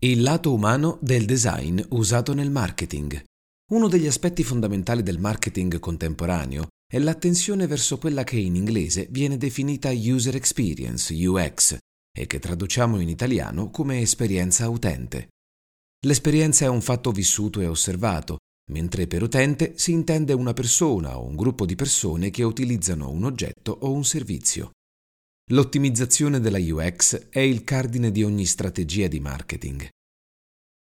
Il lato umano del design usato nel marketing. Uno degli aspetti fondamentali del marketing contemporaneo è l'attenzione verso quella che in inglese viene definita user experience, UX, e che traduciamo in italiano come esperienza utente. L'esperienza è un fatto vissuto e osservato, mentre per utente si intende una persona o un gruppo di persone che utilizzano un oggetto o un servizio. L'ottimizzazione della UX è il cardine di ogni strategia di marketing.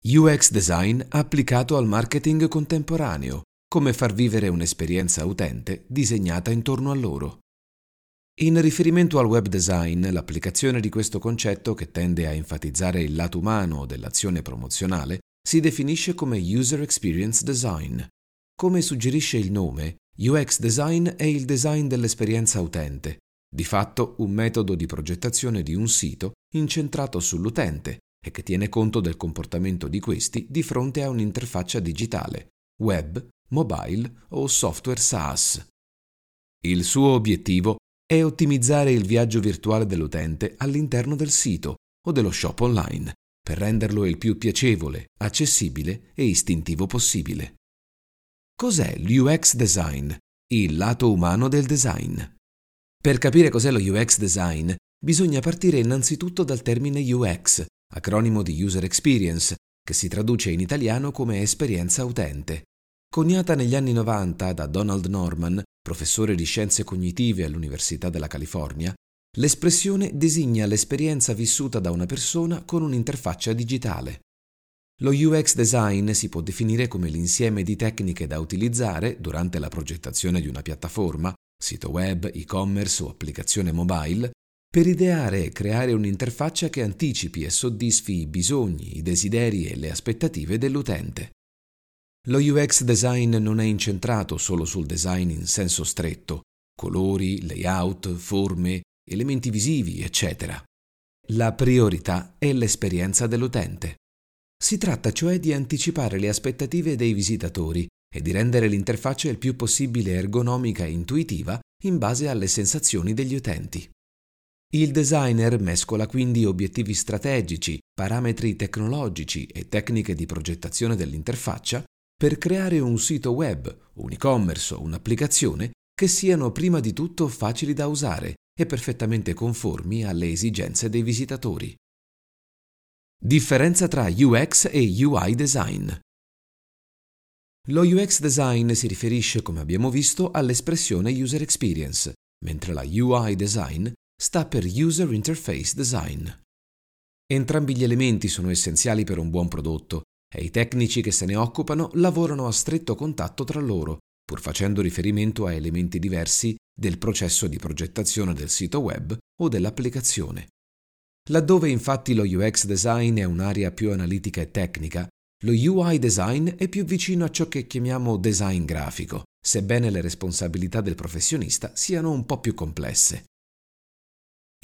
UX design applicato al marketing contemporaneo, come far vivere un'esperienza utente disegnata intorno a loro. In riferimento al web design, l'applicazione di questo concetto, che tende a enfatizzare il lato umano dell'azione promozionale, si definisce come User Experience Design. Come suggerisce il nome, UX design è il design dell'esperienza utente, di fatto un metodo di progettazione di un sito incentrato sull'utente e che tiene conto del comportamento di questi di fronte a un'interfaccia digitale, web, mobile o software SaaS. Il suo obiettivo è ottimizzare il viaggio virtuale dell'utente all'interno del sito o dello shop online per renderlo il più piacevole, accessibile e istintivo possibile. Cos'è l'UX design, il lato umano del design? Per capire cos'è lo UX design, bisogna partire innanzitutto dal termine UX, acronimo di User Experience, che si traduce in italiano come esperienza utente. Coniata negli anni 90 da Donald Norman, professore di scienze cognitive all'Università della California, l'espressione designa l'esperienza vissuta da una persona con un'interfaccia digitale. Lo UX design si può definire come l'insieme di tecniche da utilizzare durante la progettazione di una piattaforma sito web, e-commerce o applicazione mobile, per ideare e creare un'interfaccia che anticipi e soddisfi i bisogni, i desideri e le aspettative dell'utente. Lo UX design non è incentrato solo sul design in senso stretto, colori, layout, forme, elementi visivi, eccetera. La priorità è l'esperienza dell'utente. Si tratta cioè di anticipare le aspettative dei visitatori e di rendere l'interfaccia il più possibile ergonomica e intuitiva in base alle sensazioni degli utenti. Il designer mescola quindi obiettivi strategici, parametri tecnologici e tecniche di progettazione dell'interfaccia per creare un sito web, un e-commerce o un'applicazione che siano prima di tutto facili da usare e perfettamente conformi alle esigenze dei visitatori. Differenza tra UX e UI design. Lo UX design si riferisce, come abbiamo visto, all'espressione user experience, mentre la UI design sta per user interface design. Entrambi gli elementi sono essenziali per un buon prodotto e i tecnici che se ne occupano lavorano a stretto contatto tra loro, pur facendo riferimento a elementi diversi del processo di progettazione del sito web o dell'applicazione. Laddove infatti lo UX design è un'area più analitica e tecnica, lo UI design è più vicino a ciò che chiamiamo design grafico, sebbene le responsabilità del professionista siano un po' più complesse.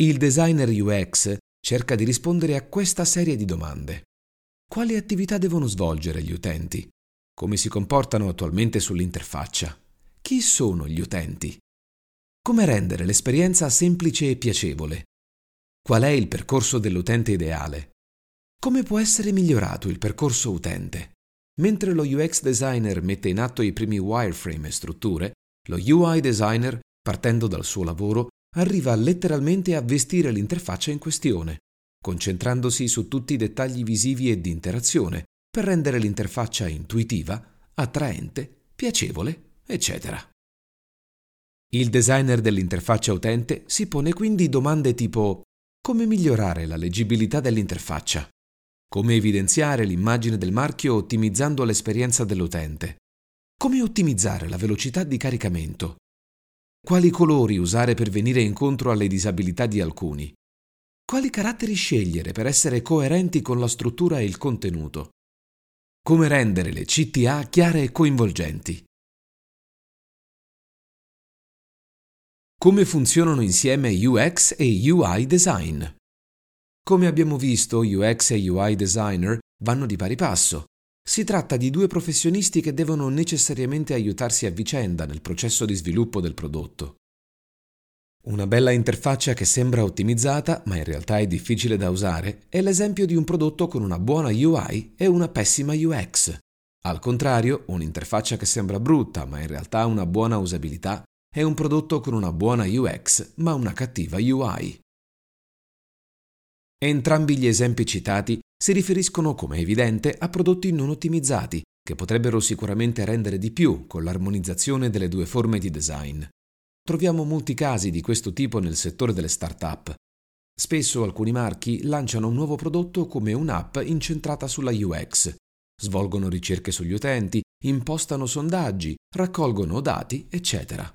Il designer UX cerca di rispondere a questa serie di domande. Quali attività devono svolgere gli utenti? Come si comportano attualmente sull'interfaccia? Chi sono gli utenti? Come rendere l'esperienza semplice e piacevole? Qual è il percorso dell'utente ideale? Come può essere migliorato il percorso utente? Mentre lo UX designer mette in atto i primi wireframe e strutture, lo UI designer, partendo dal suo lavoro, arriva letteralmente a vestire l'interfaccia in questione, concentrandosi su tutti i dettagli visivi e di interazione per rendere l'interfaccia intuitiva, attraente, piacevole, eccetera. Il designer dell'interfaccia utente si pone quindi domande tipo come migliorare la leggibilità dell'interfaccia? Come evidenziare l'immagine del marchio ottimizzando l'esperienza dell'utente? Come ottimizzare la velocità di caricamento? Quali colori usare per venire incontro alle disabilità di alcuni? Quali caratteri scegliere per essere coerenti con la struttura e il contenuto? Come rendere le CTA chiare e coinvolgenti? Come funzionano insieme UX e UI design? Come abbiamo visto, UX e UI designer vanno di pari passo. Si tratta di due professionisti che devono necessariamente aiutarsi a vicenda nel processo di sviluppo del prodotto. Una bella interfaccia che sembra ottimizzata, ma in realtà è difficile da usare, è l'esempio di un prodotto con una buona UI e una pessima UX. Al contrario, un'interfaccia che sembra brutta, ma in realtà ha una buona usabilità, è un prodotto con una buona UX, ma una cattiva UI. Entrambi gli esempi citati si riferiscono, come è evidente, a prodotti non ottimizzati, che potrebbero sicuramente rendere di più con l'armonizzazione delle due forme di design. Troviamo molti casi di questo tipo nel settore delle start-up. Spesso alcuni marchi lanciano un nuovo prodotto come un'app incentrata sulla UX. Svolgono ricerche sugli utenti, impostano sondaggi, raccolgono dati, eccetera.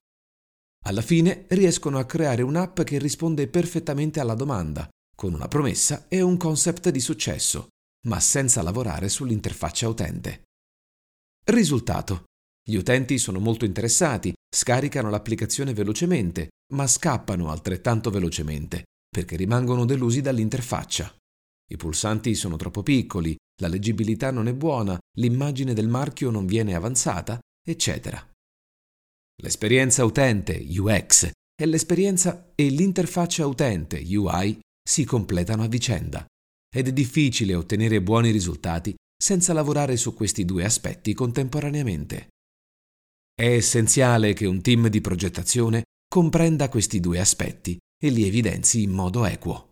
Alla fine riescono a creare un'app che risponde perfettamente alla domanda, con una promessa e un concept di successo, ma senza lavorare sull'interfaccia utente. Risultato. Gli utenti sono molto interessati, scaricano l'applicazione velocemente, ma scappano altrettanto velocemente, perché rimangono delusi dall'interfaccia. I pulsanti sono troppo piccoli, la leggibilità non è buona, l'immagine del marchio non viene avanzata, eccetera. L'esperienza utente UX e l'esperienza e l'interfaccia utente UI si completano a vicenda ed è difficile ottenere buoni risultati senza lavorare su questi due aspetti contemporaneamente. È essenziale che un team di progettazione comprenda questi due aspetti e li evidenzi in modo equo.